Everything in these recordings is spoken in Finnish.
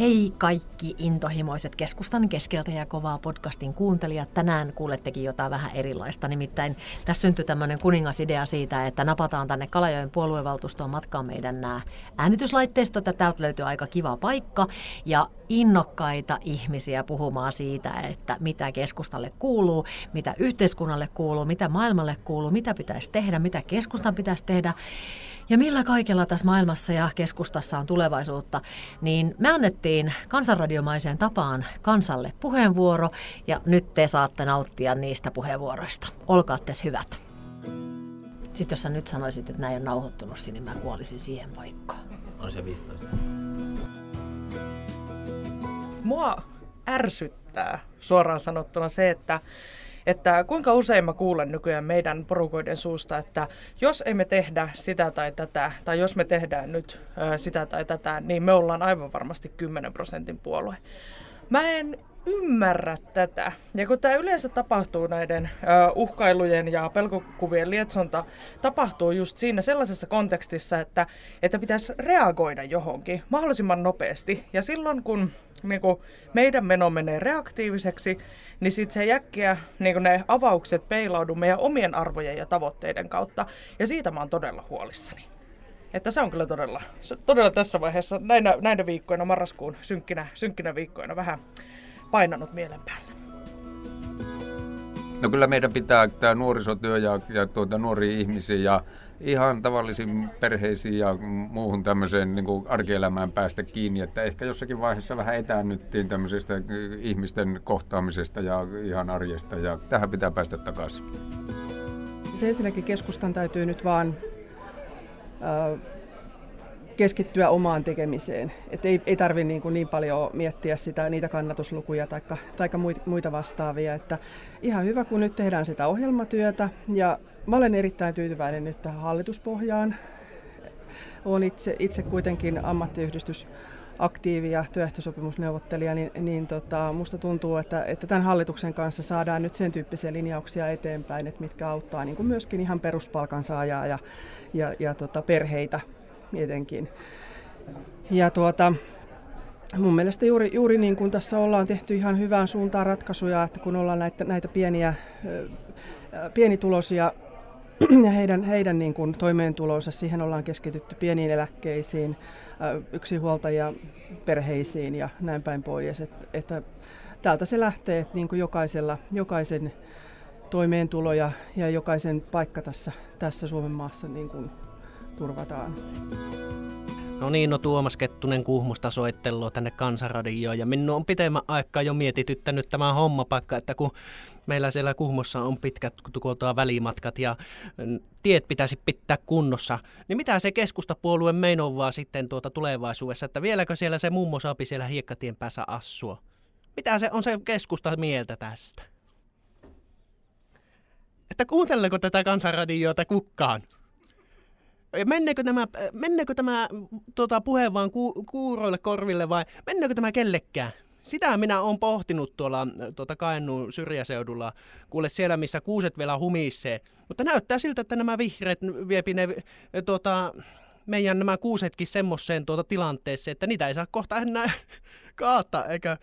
Hei kaikki intohimoiset keskustan keskeltä ja kovaa podcastin kuuntelijat. Tänään kuulettekin jotain vähän erilaista. Nimittäin tässä syntyi tämmöinen kuningasidea siitä, että napataan tänne Kalajoen puoluevaltuustoon matkaan meidän nämä äänityslaitteistot. Ja täältä löytyy aika kiva paikka ja innokkaita ihmisiä puhumaan siitä, että mitä keskustalle kuuluu, mitä yhteiskunnalle kuuluu, mitä maailmalle kuuluu, mitä pitäisi tehdä, mitä keskustan pitäisi tehdä ja millä kaikella tässä maailmassa ja keskustassa on tulevaisuutta, niin me annettiin kansanradiomaiseen tapaan kansalle puheenvuoro ja nyt te saatte nauttia niistä puheenvuoroista. Olkaa hyvät. Sitten jos sä nyt sanoisit, että näin on nauhoittunut, niin mä kuolisin siihen paikkaan. On se 15. Mua ärsyttää suoraan sanottuna se, että että kuinka usein mä kuulen nykyään meidän porukoiden suusta, että jos emme tehdä sitä tai tätä, tai jos me tehdään nyt sitä tai tätä, niin me ollaan aivan varmasti 10 prosentin puolue. Mä en ymmärrä tätä. Ja kun tämä yleensä tapahtuu näiden uhkailujen ja pelkokuvien lietsonta, tapahtuu just siinä sellaisessa kontekstissa, että, että pitäisi reagoida johonkin mahdollisimman nopeasti. Ja silloin kun niin kun meidän meno menee reaktiiviseksi, niin sitten se jäkkiä, niin ne avaukset peilaudu meidän omien arvojen ja tavoitteiden kautta. Ja siitä mä oon todella huolissani. Että se on kyllä todella, todella tässä vaiheessa, näinä, näinä viikkoina, marraskuun synkkinä, synkkinä viikkoina vähän painanut mielen päälle. No kyllä meidän pitää tämä nuorisotyö ja, ja tuota, nuoria ihmisiä ja ihan tavallisiin perheisiin ja muuhun tämmöiseen niin kuin arkielämään päästä kiinni, että ehkä jossakin vaiheessa vähän etäännyttiin tämmöisestä ihmisten kohtaamisesta ja ihan arjesta ja tähän pitää päästä takaisin. Se ensinnäkin keskustan täytyy nyt vaan keskittyä omaan tekemiseen. Et ei, ei tarvitse niin, niin paljon miettiä sitä, niitä kannatuslukuja tai muita vastaavia. Että ihan hyvä, kun nyt tehdään sitä ohjelmatyötä. Ja mä olen erittäin tyytyväinen nyt tähän hallituspohjaan. Olen itse, itse kuitenkin ammattiyhdistys aktiivi ja työehtosopimusneuvottelija, niin, niin tota, musta tuntuu, että, että tämän hallituksen kanssa saadaan nyt sen tyyppisiä linjauksia eteenpäin, että mitkä auttaa niin kuin myöskin ihan peruspalkansaajaa ja, ja, ja tota, perheitä etenkin. Ja tuota, mun mielestä juuri, juuri niin kuin tässä ollaan tehty ihan hyvään suuntaan ratkaisuja, että kun ollaan näitä, näitä pieniä, pienituloisia ja heidän, heidän niin kuin toimeentulonsa, siihen ollaan keskitytty pieniin eläkkeisiin, yksinhuoltajia perheisiin ja näin päin pois. Että, että täältä se lähtee, että niin kuin jokaisella, jokaisen toimeentulo ja, ja jokaisen paikka tässä, tässä Suomen maassa niin kuin turvataan. No niin, no Tuomas Kettunen Kuhmusta soittelua tänne Kansanradioon ja minun on pitemmän aikaa jo mietityttänyt tämä hommapaikka, että kun meillä siellä Kuhmossa on pitkät tuolta välimatkat ja tiet pitäisi pitää kunnossa, niin mitä se keskustapuolueen meinovaa sitten tuota tulevaisuudessa, että vieläkö siellä se mummo saapi siellä hiekkatien päässä assua? Mitä se on se keskusta mieltä tästä? Että kuunteleeko tätä kansanradiota kukkaan? Menneekö, nämä, menneekö tämä tuota, puhe vaan ku, kuuroille korville vai menneekö tämä kellekään? Sitä minä olen pohtinut tuolla tuota Kainuun syrjäseudulla, kuule siellä missä kuuset vielä humissee. Mutta näyttää siltä, että nämä vihreät viepi ne tuota, meidän nämä kuusetkin semmoiseen tuota tilanteeseen, että niitä ei saa kohta enää kaattaa, eikä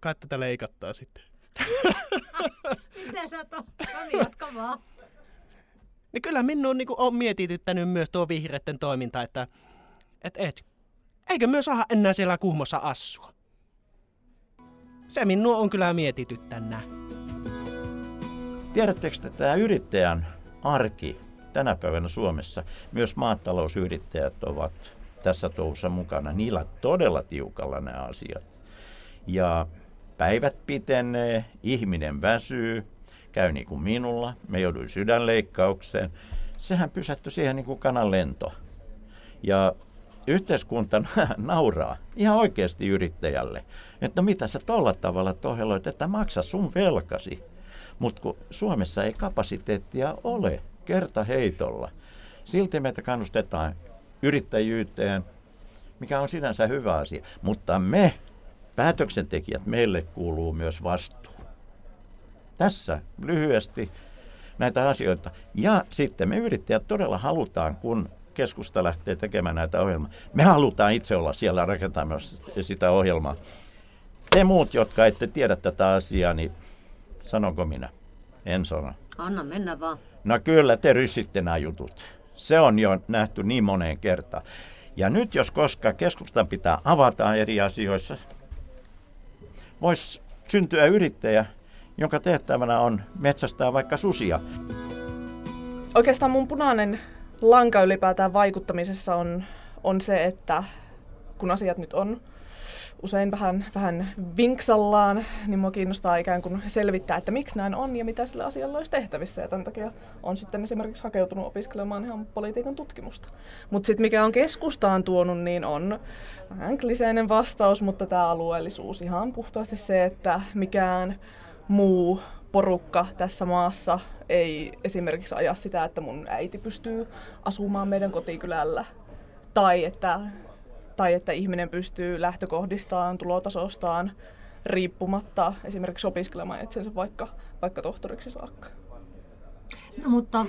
kai tätä leikattaa sitten. Mitä sä oot? jatka vaan. Niin kyllä minun niin on mietityttänyt myös tuo vihreiden toiminta, että et, et, eikö myös saa enää siellä kuhmossa assua? Se minua on kyllä mietityttänyt. Tiedättekö, että tämä yrittäjän arki tänä päivänä Suomessa, myös maatalousyrittäjät ovat tässä touhussa mukana. Niillä todella tiukalla nämä asiat. Ja päivät pitenee, ihminen väsyy, käy niin kuin minulla. Me jouduin sydänleikkaukseen. Sehän pysähtyi siihen niin kuin kanan lento. Ja yhteiskunta nauraa ihan oikeasti yrittäjälle, että no mitä sä tolla tavalla toheloit, että maksa sun velkasi. Mutta kun Suomessa ei kapasiteettia ole kerta heitolla, silti meitä kannustetaan yrittäjyyteen, mikä on sinänsä hyvä asia. Mutta me, päätöksentekijät, meille kuuluu myös vastuu. Tässä lyhyesti näitä asioita. Ja sitten me yrittäjät todella halutaan, kun keskusta lähtee tekemään näitä ohjelmia. Me halutaan itse olla siellä rakentamassa sitä ohjelmaa. Te muut, jotka ette tiedä tätä asiaa, niin sanonko minä? En sano. Anna mennä vaan. No kyllä, te ryssitte nämä jutut. Se on jo nähty niin moneen kertaan. Ja nyt jos koska keskustan pitää avata eri asioissa, voisi syntyä yrittäjä, jonka tehtävänä on metsästää vaikka susia. Oikeastaan mun punainen lanka ylipäätään vaikuttamisessa on, on se, että kun asiat nyt on usein vähän, vähän vinksallaan, niin mua kiinnostaa ikään kuin selvittää, että miksi näin on ja mitä sillä asialla olisi tehtävissä. Ja tämän takia on sitten esimerkiksi hakeutunut opiskelemaan ihan politiikan tutkimusta. Mutta sitten mikä on keskustaan tuonut, niin on vähän kliseinen vastaus, mutta tämä alueellisuus ihan puhtaasti se, että mikään muu porukka tässä maassa ei esimerkiksi aja sitä, että mun äiti pystyy asumaan meidän kotikylällä. Tai että tai että ihminen pystyy lähtökohdistaan, tulotasostaan riippumatta esimerkiksi opiskelemaan itsensä vaikka, vaikka tohtoriksi saakka. No mutta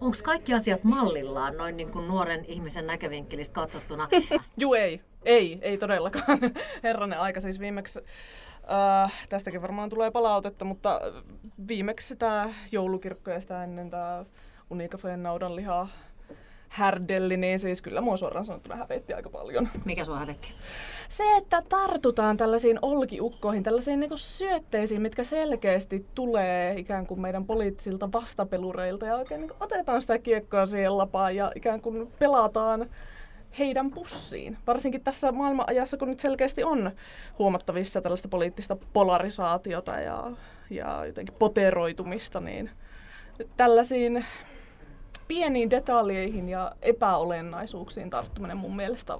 onko kaikki asiat mallillaan noin niin kuin nuoren ihmisen näkövinkkelistä katsottuna? Juu ei, ei, ei todellakaan. Herranen aika siis viimeksi Äh, tästäkin varmaan tulee palautetta, mutta viimeksi tämä joulukirkko ja sitä ennen tämä Unicafeen naudanlihaa härdelli, niin siis kyllä mua suoraan sanottuna hävetti aika paljon. Mikä sua hävetti? Se, että tartutaan tällaisiin olkiukkoihin, tällaisiin niin syötteisiin, mitkä selkeästi tulee ikään kuin meidän poliittisilta vastapelureilta ja oikein niin otetaan sitä kiekkoa siihen lapaan ja ikään kuin pelataan heidän pussiin. Varsinkin tässä maailmanajassa, kun nyt selkeästi on huomattavissa tällaista poliittista polarisaatiota ja, ja jotenkin poteroitumista, niin tällaisiin pieniin detaljeihin ja epäolennaisuuksiin tarttuminen mun mielestä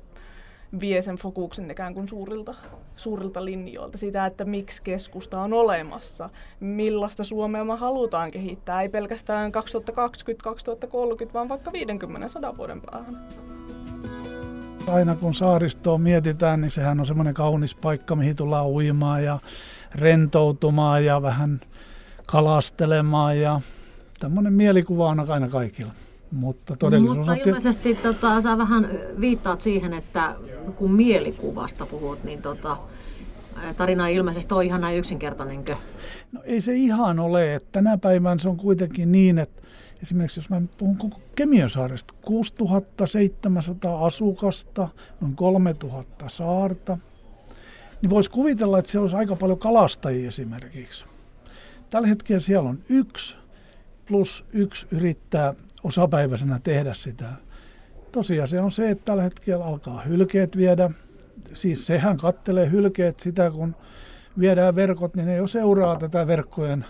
vie sen fokuksen ikään kuin suurilta, suurilta linjoilta. Sitä, että miksi keskusta on olemassa, millaista Suomea me halutaan kehittää, ei pelkästään 2020-2030, vaan vaikka 50-100 vuoden päähän. Aina kun saaristoa mietitään, niin sehän on semmoinen kaunis paikka, mihin tullaan uimaan ja rentoutumaan ja vähän kalastelemaan ja tämmöinen mielikuva on aina kaikilla. Mutta todellisuus Mutta ilmeisesti tota, sä vähän viittaat siihen, että kun mielikuvasta puhut, niin tota, tarina ilmeisesti on ihan näin yksinkertainenkö? No ei se ihan ole. Että tänä päivänä se on kuitenkin niin, että esimerkiksi jos mä puhun koko Kemiönsaaresta, 6700 asukasta, noin 3000 saarta, niin voisi kuvitella, että siellä olisi aika paljon kalastajia esimerkiksi. Tällä hetkellä siellä on yksi plus yksi yrittää osapäiväisenä tehdä sitä. Tosiasia on se, että tällä hetkellä alkaa hylkeet viedä. Siis sehän kattelee hylkeet sitä, kun viedään verkot, niin ne jo seuraa tätä verkkojen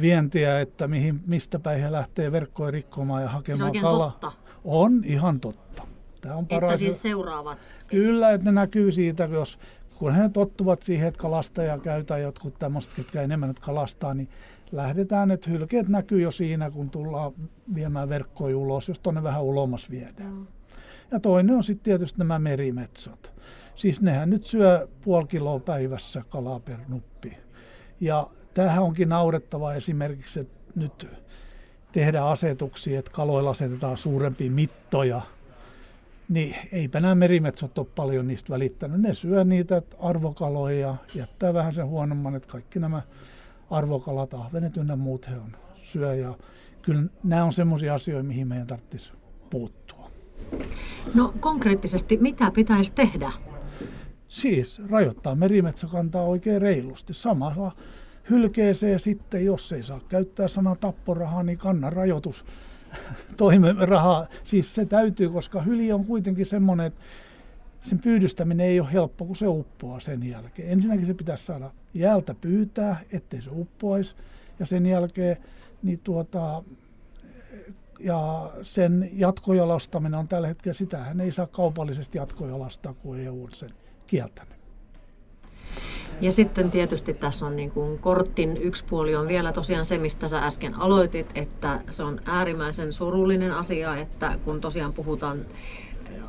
vientiä, että mihin, mistä päin he lähtee verkkoja rikkomaan ja hakemaan kalaa. Totta. On ihan totta. Tämä on paras. Että siis seuraavat. Kyllä, että ne näkyy siitä, jos kun he tottuvat siihen, että kalastaja käy tai jotkut tämmöiset, ketkä enemmän nyt kalastaa, niin lähdetään, että hylkeet näkyy jo siinä, kun tullaan viemään verkkoja ulos, jos tuonne vähän ulomas viedään. Mm. Ja toinen on sitten tietysti nämä merimetsot. Siis nehän nyt syö puoli kiloa päivässä kalaa per nuppi. Ja tämähän onkin naurettava esimerkiksi, että nyt tehdään asetuksia, että kaloilla asetetaan suurempia mittoja. Niin eipä nämä merimetsot ole paljon niistä välittänyt. Ne syö niitä arvokaloja ja jättää vähän sen huonomman, että kaikki nämä arvokalat, ahvenet ynnä muut he on syö. Ja kyllä nämä on semmoisia asioita, mihin meidän tarvitsisi puuttua. No konkreettisesti mitä pitäisi tehdä? Siis rajoittaa merimetsokantaa oikein reilusti. Samalla hylkeeseen sitten, jos ei saa käyttää sanaa tapporahaa, niin kannan rajoitus toimerahaa. Siis se täytyy, koska hyli on kuitenkin semmoinen, että sen pyydystäminen ei ole helppo, kun se uppoaa sen jälkeen. Ensinnäkin se pitäisi saada jäältä pyytää, ettei se uppoaisi. Ja sen jälkeen niin tuota, ja sen jatkojalostaminen on tällä hetkellä, sitähän ei saa kaupallisesti jatkojalostaa, kun EU on sen kieltänyt. Ja sitten tietysti tässä on niin kuin kortin yksi puoli on vielä tosiaan se, mistä sä äsken aloitit, että se on äärimmäisen surullinen asia, että kun tosiaan puhutaan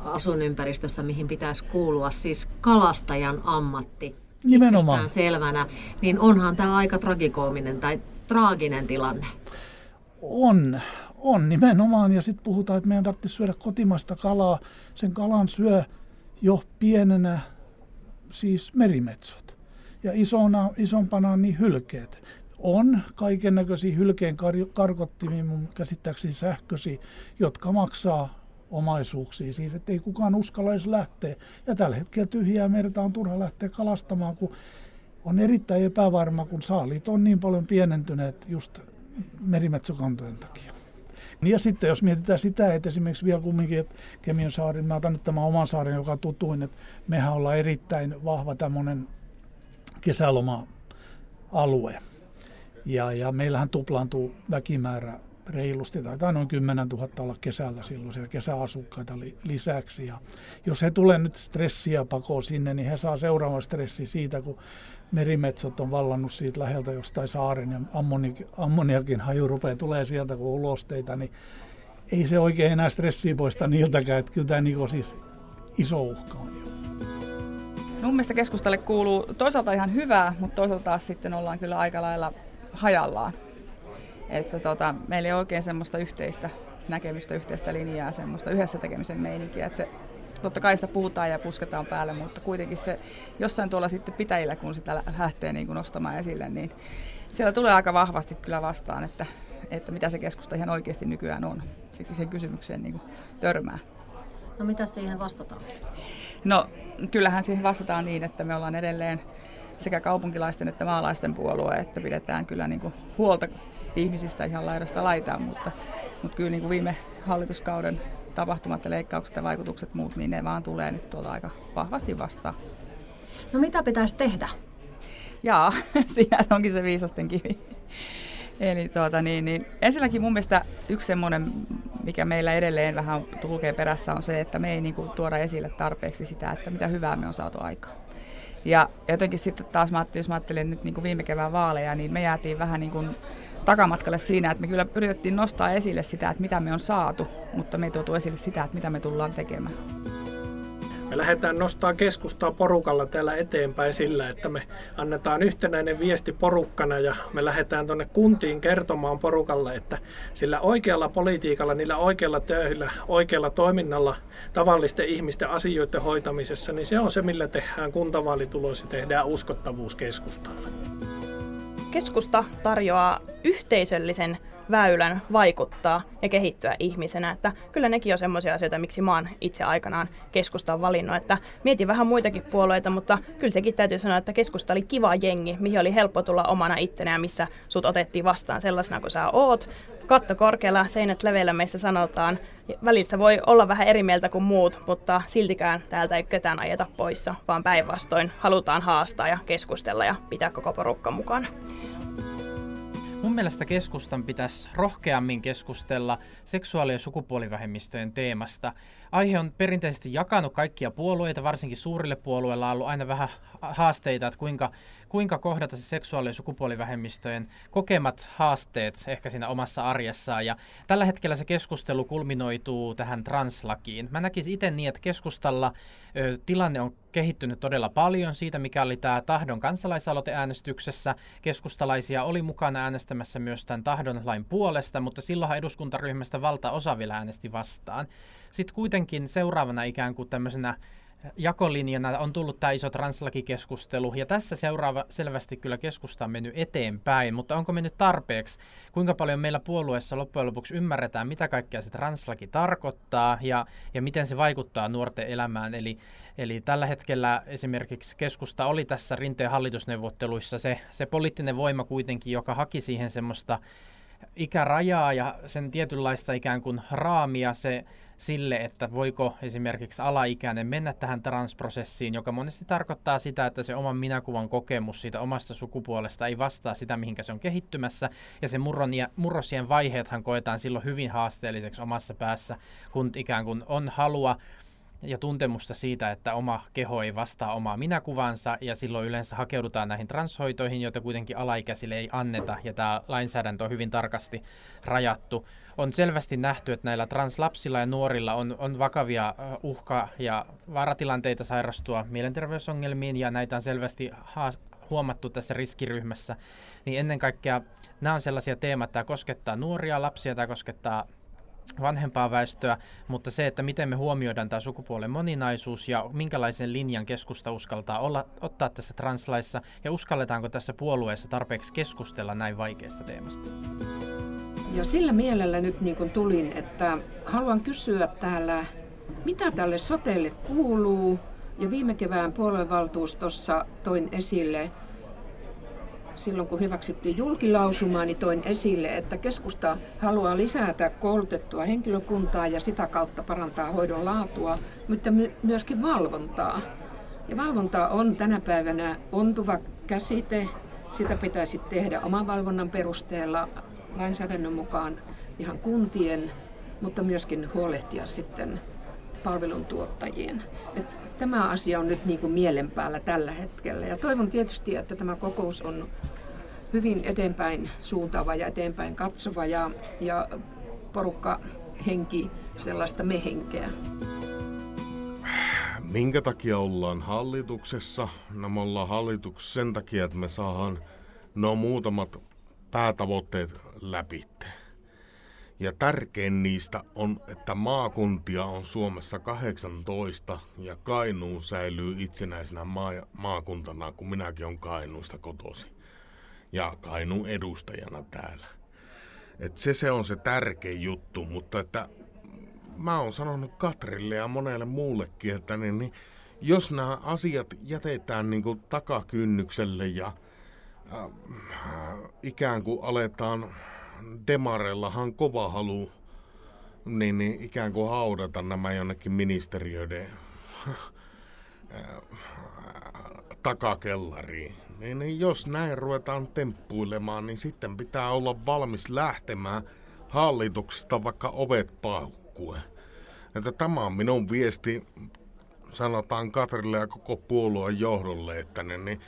asuinympäristössä, mihin pitäisi kuulua, siis kalastajan ammatti Nimenomaan. selvänä, niin onhan tämä aika tragikoominen tai traaginen tilanne. On, On nimenomaan, ja sitten puhutaan, että meidän tarvitsisi syödä kotimaista kalaa. Sen kalan syö jo pienenä siis merimetsot. Ja isona, isompana niin hylkeet. On kaiken näköisiä hylkeen kar- karkottimia, mun käsittääkseni sähköisiä, jotka maksaa omaisuuksia, siis ei kukaan uskalla edes lähteä. Ja tällä hetkellä tyhjää merta on turha lähteä kalastamaan, kun on erittäin epävarma, kun saalit on niin paljon pienentyneet just merimetsokantojen takia. Ja sitten jos mietitään sitä, että esimerkiksi vielä kumminkin, että Kemion saari, mä otan nyt tämän oman saaren, joka tutuin, että mehän ollaan erittäin vahva tämmöinen kesäloma-alue. Ja, ja meillähän tuplaantuu väkimäärä reilusti, taitaa noin 10 000 olla kesällä silloin siellä kesäasukkaita li, lisäksi. Ja jos he tulee nyt stressiä pakoon sinne, niin he saa seuraavan stressi siitä, kun merimetsot on vallannut siitä läheltä jostain saaren ja ammoni, ammoniakin haju rupeaa tulee sieltä kuin ulosteita, niin ei se oikein enää stressiä poista niiltäkään, että kyllä tämä niin siis iso uhka on jo. Mun mielestä keskustalle kuuluu toisaalta ihan hyvää, mutta toisaalta taas sitten ollaan kyllä aika lailla hajallaan. Että tota, meillä ei ole oikein semmoista yhteistä näkemystä, yhteistä linjaa, semmoista yhdessä tekemisen meininkiä. Että se, totta kai sitä puhutaan ja pusketaan päälle, mutta kuitenkin se jossain tuolla sitten pitäjillä, kun sitä lähtee niin kuin nostamaan esille, niin siellä tulee aika vahvasti kyllä vastaan, että, että mitä se keskusta ihan oikeasti nykyään on. Sen kysymykseen niin kuin törmää. No mitä siihen vastataan? No kyllähän siihen vastataan niin, että me ollaan edelleen sekä kaupunkilaisten että maalaisten puolue, että pidetään kyllä niin kuin huolta ihmisistä ihan laidasta laitaan, mutta, mutta kyllä niin kuin viime hallituskauden tapahtumat ja leikkaukset ja vaikutukset muut, niin ne vaan tulee nyt tuolla aika vahvasti vastaan. No mitä pitäisi tehdä? Jaa, siinä onkin se viisasten kivi. Eli tuota, niin, niin, ensinnäkin mun mielestä yksi semmoinen, mikä meillä edelleen vähän kulkee perässä, on se, että me ei niin kuin, tuoda esille tarpeeksi sitä, että mitä hyvää me on saatu aikaan. Ja jotenkin sitten taas, jos mä ajattelen nyt niin kuin viime kevään vaaleja, niin me jäätiin vähän niin kuin takamatkalle siinä, että me kyllä yritettiin nostaa esille sitä, että mitä me on saatu, mutta me ei tuotu esille sitä, että mitä me tullaan tekemään. Me lähdetään nostaa keskustaa porukalla täällä eteenpäin sillä, että me annetaan yhtenäinen viesti porukkana ja me lähdetään tuonne kuntiin kertomaan porukalle, että sillä oikealla politiikalla, niillä oikealla töillä, oikealla toiminnalla tavallisten ihmisten asioiden hoitamisessa, niin se on se, millä tehdään kuntavaalitulos ja tehdään uskottavuus keskustalle. Keskusta tarjoaa yhteisöllisen väylän vaikuttaa ja kehittyä ihmisenä. Että kyllä nekin on semmoisia asioita, miksi mä oon itse aikanaan keskustan valinnut. Että mietin vähän muitakin puolueita, mutta kyllä sekin täytyy sanoa, että keskusta oli kiva jengi, mihin oli helppo tulla omana ittenä ja missä sut otettiin vastaan sellaisena kuin sä oot. Katto korkealla, seinät leveillä meistä sanotaan. Välissä voi olla vähän eri mieltä kuin muut, mutta siltikään täältä ei ketään ajeta poissa, vaan päinvastoin halutaan haastaa ja keskustella ja pitää koko porukka mukaan. Mun mielestä keskustan pitäisi rohkeammin keskustella seksuaali- ja sukupuolivähemmistöjen teemasta. Aihe on perinteisesti jakanut kaikkia puolueita, varsinkin suurille puolueilla on ollut aina vähän haasteita, että kuinka, kuinka kohdata se seksuaali- ja sukupuolivähemmistöjen kokemat haasteet ehkä siinä omassa arjessaan. Ja tällä hetkellä se keskustelu kulminoituu tähän translakiin. Mä näkisin itse niin, että keskustalla ö, tilanne on kehittynyt todella paljon siitä, mikä oli tämä tahdon kansalaisaloiteäänestyksessä. Keskustalaisia oli mukana äänestämässä myös tämän tahdon lain puolesta, mutta silloinhan eduskuntaryhmästä valtaosa vielä äänesti vastaan. Sitten kuitenkin seuraavana ikään kuin tämmöisenä jakolinjana on tullut tämä iso translakikeskustelu, ja tässä seuraava selvästi kyllä keskusta on mennyt eteenpäin, mutta onko mennyt tarpeeksi? Kuinka paljon meillä puolueessa loppujen lopuksi ymmärretään, mitä kaikkea se translaki tarkoittaa, ja, ja miten se vaikuttaa nuorten elämään? Eli, eli tällä hetkellä esimerkiksi keskusta oli tässä rinteen hallitusneuvotteluissa se, se poliittinen voima kuitenkin, joka haki siihen semmoista ikärajaa ja sen tietynlaista ikään kuin raamia se sille, että voiko esimerkiksi alaikäinen mennä tähän transprosessiin, joka monesti tarkoittaa sitä, että se oman minäkuvan kokemus siitä omasta sukupuolesta ei vastaa sitä, mihinkä se on kehittymässä, ja se murron ja, murrosien vaiheethan koetaan silloin hyvin haasteelliseksi omassa päässä, kun ikään kuin on halua ja tuntemusta siitä, että oma keho ei vastaa omaa minäkuvansa, ja silloin yleensä hakeudutaan näihin transhoitoihin, joita kuitenkin alaikäisille ei anneta, ja tämä lainsäädäntö on hyvin tarkasti rajattu. On selvästi nähty, että näillä translapsilla ja nuorilla on, on vakavia uhka- ja vaaratilanteita sairastua mielenterveysongelmiin, ja näitä on selvästi huomattu tässä riskiryhmässä, niin ennen kaikkea nämä on sellaisia teemat, tämä koskettaa nuoria lapsia, tämä koskettaa vanhempaa väestöä, mutta se, että miten me huomioidaan tämä sukupuolen moninaisuus ja minkälaisen linjan keskusta uskaltaa olla, ottaa tässä translaissa ja uskalletaanko tässä puolueessa tarpeeksi keskustella näin vaikeasta teemasta. Ja sillä mielellä nyt niin kuin tulin, että haluan kysyä täällä, mitä tälle soteelle kuuluu. Ja viime kevään puoluevaltuustossa toin esille silloin kun hyväksyttiin julkilausumaa, niin toin esille, että keskusta haluaa lisätä koulutettua henkilökuntaa ja sitä kautta parantaa hoidon laatua, mutta my- myöskin valvontaa. Ja valvonta on tänä päivänä ontuva käsite. Sitä pitäisi tehdä oman valvonnan perusteella lainsäädännön mukaan ihan kuntien, mutta myöskin huolehtia sitten palveluntuottajien. Et tämä asia on nyt niin kuin mielen päällä tällä hetkellä. Ja toivon tietysti, että tämä kokous on hyvin eteenpäin suuntaava ja eteenpäin katsova ja, ja porukka henki sellaista mehenkeä. Minkä takia ollaan hallituksessa? No me ollaan hallituksessa sen takia, että me saadaan no muutamat päätavoitteet läpi. Ja tärkein niistä on, että maakuntia on Suomessa 18 ja Kainuu säilyy itsenäisenä maa- maakuntana, kun minäkin olen Kainuusta kotosi. Ja Kainuun edustajana täällä. Et se, se on se tärkein juttu, mutta että mä oon sanonut Katrille ja monelle muullekin, että niin, niin, jos nämä asiat jätetään niin kuin takakynnykselle ja äh, ikään kuin aletaan demarellahan kova halu niin, niin ikään kuin haudata nämä jonnekin ministeriöiden takakellariin. Niin, niin jos näin ruvetaan temppuilemaan, niin sitten pitää olla valmis lähtemään hallituksesta vaikka ovet paukkuen. Että tämä on minun viesti, sanotaan Katrille ja koko puolueen johdolle, että ne, niin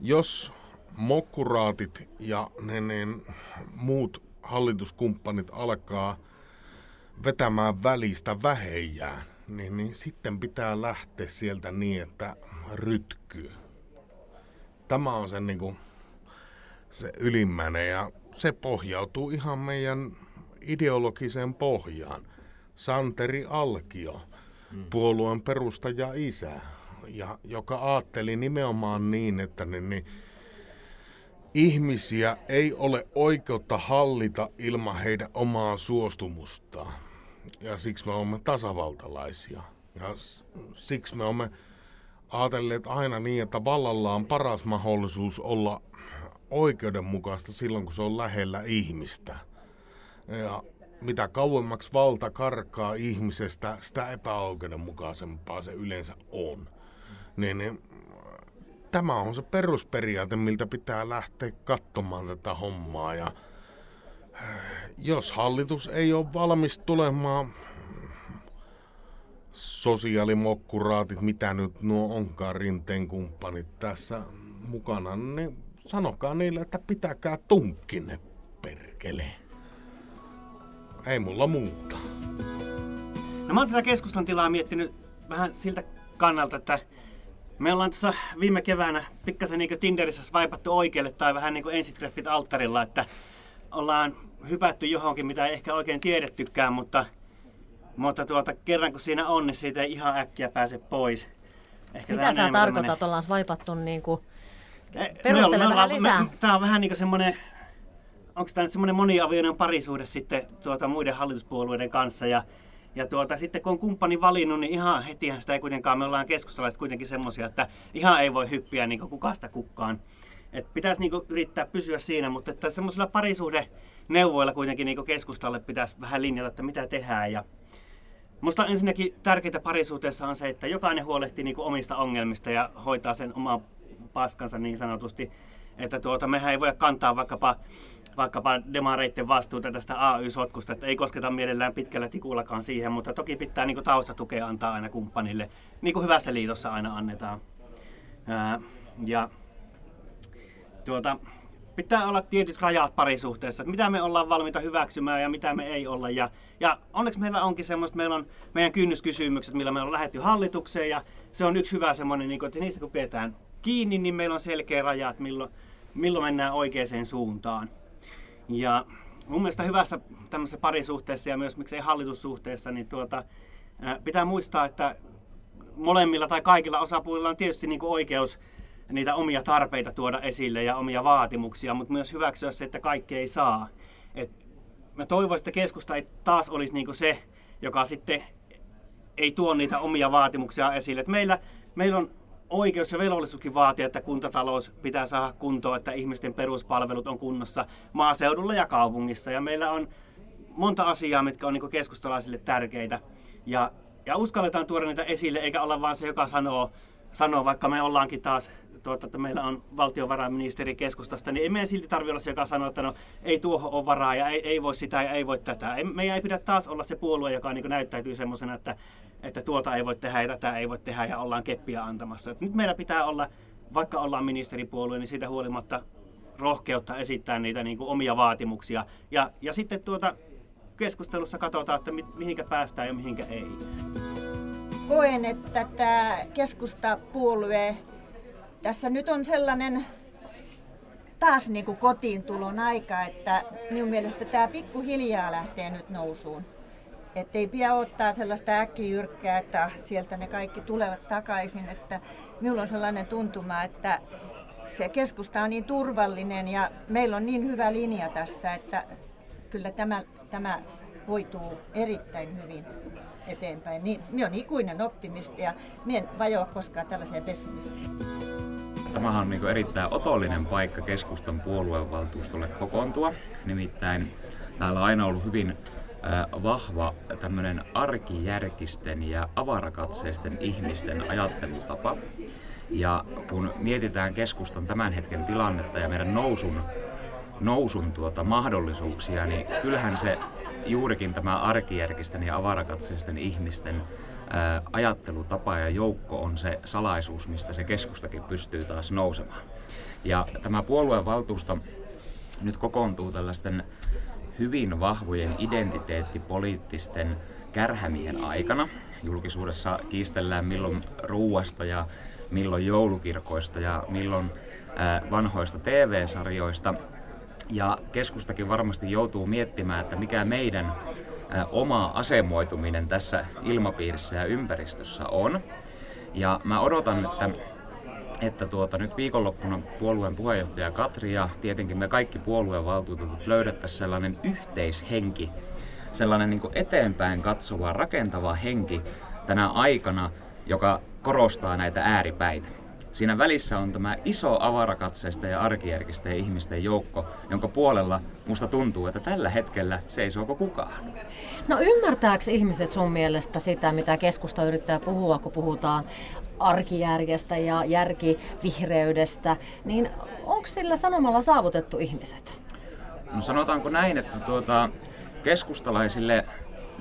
jos mokkuraatit ja ne, ne muut hallituskumppanit alkaa vetämään välistä vähejään, niin, niin sitten pitää lähteä sieltä niin, että rytkyy. Tämä on se, niin kuin, se ylimmäinen ja se pohjautuu ihan meidän ideologiseen pohjaan. Santeri Alkio, mm. puolueen perustaja isä, ja joka ajatteli nimenomaan niin, että ne, niin, ihmisiä ei ole oikeutta hallita ilman heidän omaa suostumustaan. Ja siksi me olemme tasavaltalaisia. Ja siksi me olemme ajatelleet aina niin, että vallalla on paras mahdollisuus olla oikeudenmukaista silloin, kun se on lähellä ihmistä. Ja mitä kauemmaksi valta karkaa ihmisestä, sitä epäoikeudenmukaisempaa se yleensä on. Niin, niin tämä on se perusperiaate, miltä pitää lähteä katsomaan tätä hommaa. Ja jos hallitus ei ole valmis tulemaan sosiaalimokkuraatit, mitä nyt nuo onkaan rinteen kumppanit tässä mukana, niin sanokaa niille, että pitäkää tunkkinne perkele. Ei mulla muuta. No mä oon tätä keskustan tilaa miettinyt vähän siltä kannalta, että me ollaan tuossa viime keväänä pikkasen niin Tinderissä vaipattu oikealle tai vähän niin kuin ensitreffit alttarilla, että ollaan hypätty johonkin, mitä ei ehkä oikein tiedettykään, mutta, mutta tuota, kerran kun siinä on, niin siitä ei ihan äkkiä pääse pois. Ehkä mitä sä tarkoitat, että ollaan vaipattu niin kuin perustele vähän lisää? Tämä on vähän niin kuin semmoinen, onko tämä nyt semmoinen moniavioinen parisuhde sitten tuota, muiden hallituspuolueiden kanssa ja ja tuota, sitten kun on kumppani valinnut, niin ihan hetihän sitä ei kuitenkaan, me ollaan keskustalaiset kuitenkin semmoisia, että ihan ei voi hyppiä niin kukasta kukkaan. Et pitäisi niin yrittää pysyä siinä, mutta että semmoisilla parisuhde neuvoilla kuitenkin niin keskustalle pitäisi vähän linjata, että mitä tehdään. Ja Musta ensinnäkin tärkeintä parisuhteessa on se, että jokainen huolehtii niin omista ongelmista ja hoitaa sen oman paskansa niin sanotusti. Että tuota, mehän ei voi kantaa vaikkapa vaikkapa demareiden vastuuta tästä AY-sotkusta, että ei kosketa mielellään pitkällä tikullakaan siihen, mutta toki pitää niin taustatukea antaa aina kumppanille, niin kuin hyvässä liitossa aina annetaan. Ää, ja tuota, pitää olla tietyt rajat parisuhteessa, että mitä me ollaan valmiita hyväksymään ja mitä me ei olla. Ja, ja onneksi meillä onkin semmoista, meillä on meidän kynnyskysymykset, millä me on lähetty hallitukseen ja se on yksi hyvä semmoinen, niin kuin, että niistä kun pidetään kiinni, niin meillä on selkeä raja, että milloin, milloin mennään oikeaan suuntaan. Ja mun mielestä hyvässä tämmöisessä parisuhteessa ja myös miksei hallitussuhteessa, niin tuota, pitää muistaa, että molemmilla tai kaikilla osapuolilla on tietysti niin oikeus niitä omia tarpeita tuoda esille ja omia vaatimuksia, mutta myös hyväksyä se, että kaikki ei saa. Et mä toivoisin, että keskusta ei taas olisi niin se, joka sitten ei tuo niitä omia vaatimuksia esille. Et meillä, meillä on oikeus ja velvollisuuskin vaatia, että kuntatalous pitää saada kuntoon, että ihmisten peruspalvelut on kunnossa maaseudulla ja kaupungissa. Ja meillä on monta asiaa, mitkä on niin keskustalaisille tärkeitä. Ja, ja uskalletaan tuoda niitä esille, eikä olla vain se, joka sanoo, sanoo vaikka me ollaankin taas tuota, että meillä on valtiovarainministeri keskustasta, niin ei meidän silti tarvitse olla se, joka sanoo, että no ei tuohon ole varaa ja ei, ei voi sitä ja ei voi tätä. Ei, meidän ei pidä taas olla se puolue, joka niin näyttäytyy semmoisena, että, että tuota ei voi tehdä ja tätä ei voi tehdä ja ollaan keppiä antamassa. Et nyt meillä pitää olla, vaikka ollaan ministeripuolue, niin siitä huolimatta rohkeutta esittää niitä niin kuin omia vaatimuksia. Ja, ja sitten tuota, keskustelussa katsotaan, että mi, mihinkä päästään ja mihinkä ei. Koen, että tämä keskustapuolue tässä nyt on sellainen taas niin kuin kotiin tulon aika, että minun mielestä tämä pikkuhiljaa lähtee nyt nousuun. Että ei pidä ottaa sellaista äkkijyrkkää, että sieltä ne kaikki tulevat takaisin. Että minulla on sellainen tuntuma, että se keskusta on niin turvallinen ja meillä on niin hyvä linja tässä, että kyllä tämä, tämä hoituu erittäin hyvin eteenpäin. Niin, minä olen ikuinen optimisti ja minä en vajoa koskaan tällaiseen pessimistiin. Tämähän on niin erittäin otollinen paikka keskustan puoluevaltuustolle kokoontua. Nimittäin täällä on aina ollut hyvin vahva tämmöinen arkijärkisten ja avarakatseisten ihmisten ajattelutapa. Ja kun mietitään keskustan tämän hetken tilannetta ja meidän nousun, nousun tuota mahdollisuuksia, niin kyllähän se juurikin tämä arkijärkisten ja avarakatseisten ihmisten ajattelutapa ja joukko on se salaisuus, mistä se keskustakin pystyy taas nousemaan. Ja tämä puolueen valtuusto nyt kokoontuu tällaisten hyvin vahvojen identiteettipoliittisten kärhämien aikana. Julkisuudessa kiistellään milloin ruuasta ja milloin joulukirkoista ja milloin vanhoista TV-sarjoista. Ja keskustakin varmasti joutuu miettimään, että mikä meidän oma asemoituminen tässä ilmapiirissä ja ympäristössä on. Ja mä odotan, että että tuota, nyt viikonloppuna puolueen puheenjohtaja Katri ja tietenkin me kaikki puolueen valtuutetut löydettäisiin sellainen yhteishenki, sellainen niin eteenpäin katsova, rakentava henki tänä aikana, joka korostaa näitä ääripäitä. Siinä välissä on tämä iso avarakatseista ja arkijärkisten ihmisten joukko, jonka puolella musta tuntuu, että tällä hetkellä seisooko kukaan. No ymmärtääkö ihmiset sun mielestä sitä, mitä keskusta yrittää puhua, kun puhutaan arkijärjestä ja järkivihreydestä, niin onko sillä sanomalla saavutettu ihmiset? No sanotaanko näin, että tuota, keskustalaisille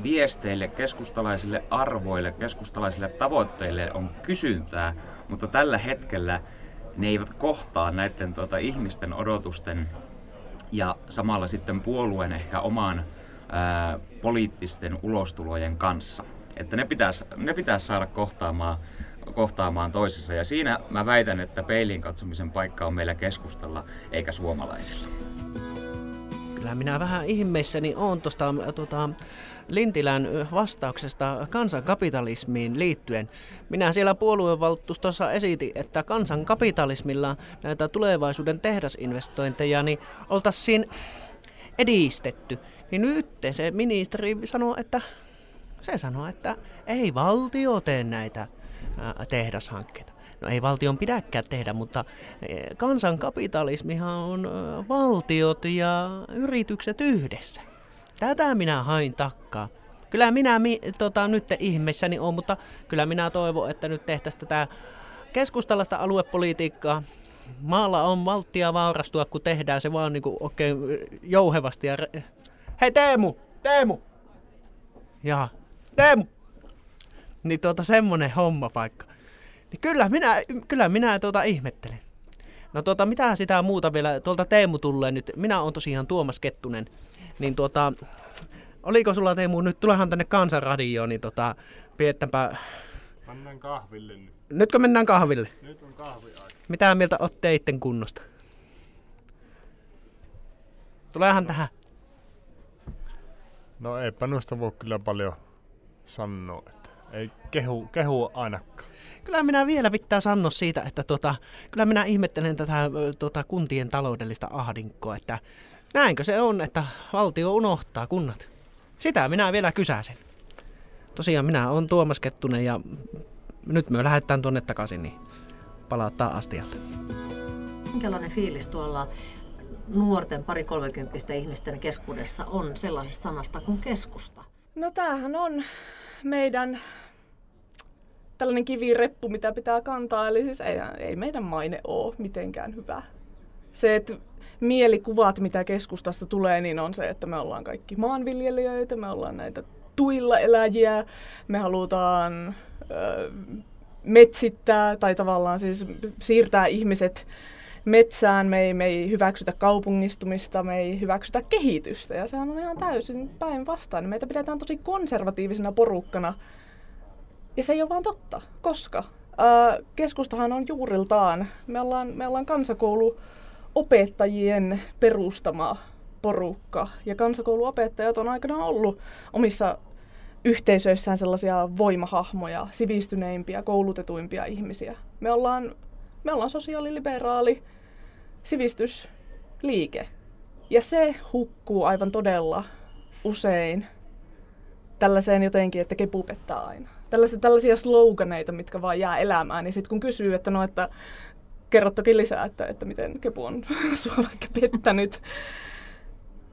viesteille, keskustalaisille arvoille, keskustalaisille tavoitteille on kysyntää, mutta tällä hetkellä ne eivät kohtaa näiden tuota, ihmisten odotusten ja samalla sitten puolueen ehkä oman ää, poliittisten ulostulojen kanssa. Että ne pitäisi, ne pitäisi saada kohtaamaan, kohtaamaan toisessa. Ja siinä mä väitän, että peilin katsomisen paikka on meillä keskustalla eikä suomalaisilla. Kyllä minä vähän ihmeissäni on tuosta tuota, Lintilän vastauksesta kansankapitalismiin liittyen. Minä siellä puoluevaltuustossa esitin, että kansankapitalismilla näitä tulevaisuuden tehdasinvestointeja niin oltaisiin edistetty. Niin nyt se ministeri sanoo, että se sanoo, että ei valtio tee näitä tehdashankkeita. No ei valtion pidäkään tehdä, mutta kansankapitalismihan on valtiot ja yritykset yhdessä. Tätä minä hain takkaa. Kyllä minä mi, tota, nyt ihmeissäni on, mutta kyllä minä toivon, että nyt tehtäisiin tätä keskustalaista aluepolitiikkaa. Maalla on valttia vaurastua, kun tehdään se vaan niin oikein jouhevasti. Ja... Hei Teemu! Teemu! Ja Teemu! Niin tuota semmonen hommapaikka. Niin kyllä minä, kyllä minä tuota ihmettelen. No tuota, mitä sitä muuta vielä, tuolta Teemu tulee nyt. Minä olen tosiaan Tuomas Kettunen. Niin tuota, oliko sulla Teemu, nyt tulehan tänne Kansanradioon, niin tota, piettäpä Mennään kahville nyt. Nytkö mennään kahville? Nyt on kahviaika. Mitä mieltä oot teitten kunnosta? Tuleehan tähän. No eipä noista voi kyllä paljon sanoa. Että ei kehu, kehu ainakaan. Kyllä minä vielä pitää sanoa siitä, että tota, kyllä minä ihmettelen tätä tota, kuntien taloudellista ahdinkoa, että näinkö se on, että valtio unohtaa kunnat. Sitä minä vielä kysäsen. Tosiaan minä olen Tuomas Kettunen ja nyt me lähdetään tuonne takaisin, niin palauttaa astialle. Minkälainen fiilis tuolla nuorten pari kolmekymppisten ihmisten keskuudessa on sellaisesta sanasta kuin keskusta? No tämähän on meidän tällainen kivireppu, mitä pitää kantaa. Eli siis ei, ei meidän maine ole mitenkään hyvä. Se, että mielikuvat, mitä keskustasta tulee, niin on se, että me ollaan kaikki maanviljelijöitä, me ollaan näitä tuilla eläjiä, me halutaan ö, metsittää tai tavallaan siis siirtää ihmiset metsään, me ei, me ei hyväksytä kaupungistumista, me ei hyväksytä kehitystä ja sehän on ihan täysin päinvastainen. Meitä pidetään tosi konservatiivisena porukkana ja se ei ole vaan totta, koska ää, keskustahan on juuriltaan, me ollaan, me ollaan kansakoulu opettajien perustama porukka ja kansakouluopettajat on aikanaan ollut omissa yhteisöissään sellaisia voimahahmoja, sivistyneimpiä, koulutetuimpia ihmisiä. Me ollaan, me ollaan sosiaaliliberaali sivistysliike. Ja se hukkuu aivan todella usein tällaiseen jotenkin, että kepu pettää aina. Tällaisia, tällaisia sloganeita, mitkä vaan jää elämään. Niin sitten kun kysyy, että no, että kerro toki lisää, että, että miten kepu on sua vaikka pettänyt,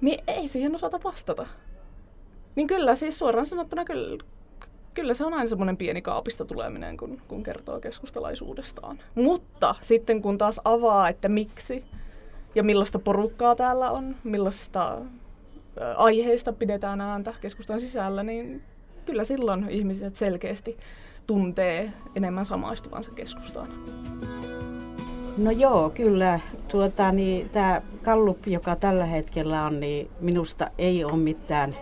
niin ei siihen osata vastata. Niin kyllä, siis suoraan sanottuna kyllä, kyllä se on aina semmoinen pieni kaapista tuleminen, kun, kun kertoo keskustalaisuudestaan. Mutta sitten kun taas avaa, että miksi ja millaista porukkaa täällä on, millaista aiheista pidetään ääntä keskustan sisällä, niin kyllä silloin ihmiset selkeästi tuntee enemmän samaistuvansa keskustaan. No joo, kyllä. Tuota, niin, tämä Kallup, joka tällä hetkellä on, niin minusta ei ole mitään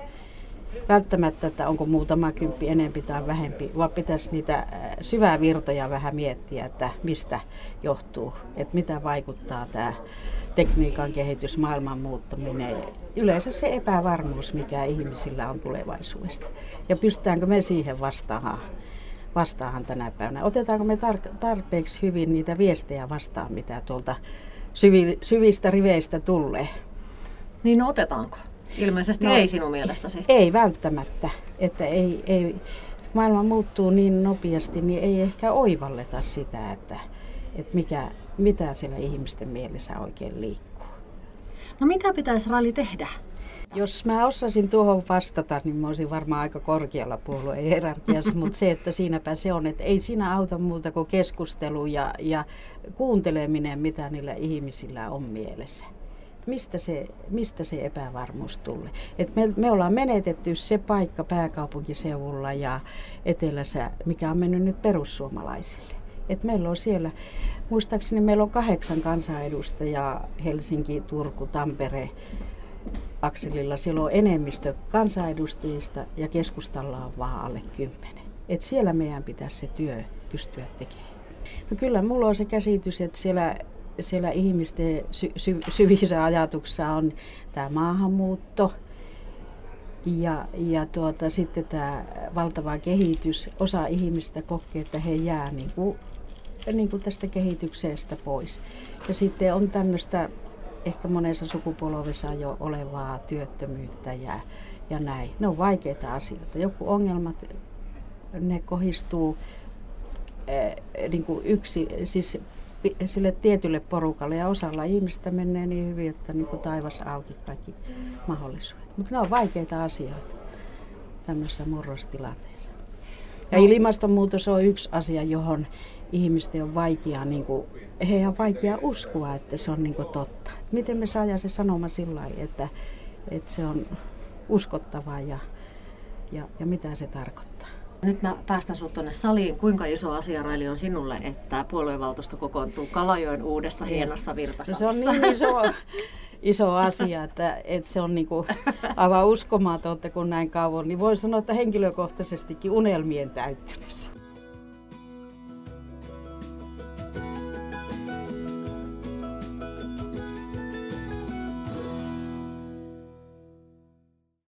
välttämättä, että onko muutama kymppi enempi tai vähempi, vaan pitäisi niitä syvää virtoja vähän miettiä, että mistä johtuu, että mitä vaikuttaa tämä tekniikan kehitys, maailman muuttaminen, yleensä se epävarmuus, mikä ihmisillä on tulevaisuudesta. Ja pystytäänkö me siihen vastaamaan, vastaamaan tänä päivänä? Otetaanko me tar- tarpeeksi hyvin niitä viestejä vastaan, mitä tuolta syvi- syvistä riveistä tulee? Niin no otetaanko? Ilmeisesti no, ei sinun mielestäsi. Ei välttämättä. Että ei, ei, maailma muuttuu niin nopeasti, niin ei ehkä oivalleta sitä, että, että mikä, mitä siellä ihmisten mielessä oikein liikkuu. No mitä pitäisi Rali tehdä? Jos mä osasin tuohon vastata, niin mä olisin varmaan aika korkealla puolueen hierarkiassa, mutta se, että siinäpä se on, että ei siinä auta muuta kuin keskustelu ja, ja kuunteleminen, mitä niillä ihmisillä on mielessä mistä se, mistä se epävarmuus tulee. Et me, me ollaan menetetty se paikka pääkaupunkiseudulla ja etelässä, mikä on mennyt nyt perussuomalaisille. Et meillä on siellä, muistaakseni meillä on kahdeksan kansanedustajaa, Helsinki, Turku, Tampere, akselilla. Siellä on enemmistö kansanedustajista ja keskustalla on vaan alle kymmenen. Et siellä meidän pitäisi se työ pystyä tekemään. No kyllä mulla on se käsitys, että siellä siellä ihmisten sy- sy- syvissä ajatuksissa on tämä maahanmuutto ja, ja tuota, sitten tämä valtava kehitys. Osa ihmistä kokee, että he jää niin kuin, niin tästä kehityksestä pois. Ja sitten on tämmöistä ehkä monessa sukupolvessa jo olevaa työttömyyttä ja, ja näin. Ne on vaikeita asioita. Joku ongelmat, ne kohistuu eh, niin kuin yksi, siis sille tietylle porukalle ja osalla ihmistä menee niin hyvin, että niin kuin taivas auki kaikki mahdollisuudet. Mutta ne on vaikeita asioita tämmöisessä murrostilanteessa. Ja ilmastonmuutos on yksi asia, johon ihmisten on vaikea, niin kuin, heidän on vaikea uskoa, että se on niin kuin totta. Miten me saadaan se sanoma sillä lailla, että, että se on uskottavaa ja, ja, ja mitä se tarkoittaa. Nyt mä päästän sinut tuonne saliin. Kuinka iso asia Raili on sinulle, että puoluevaltuusto kokoontuu Kalajoen uudessa niin. hienossa virtasalissa? No se on niin iso, iso asia, että, että se on niin kuin aivan uskomatonta, kun näin kauan. Niin voin sanoa, että henkilökohtaisestikin unelmien täyttymys.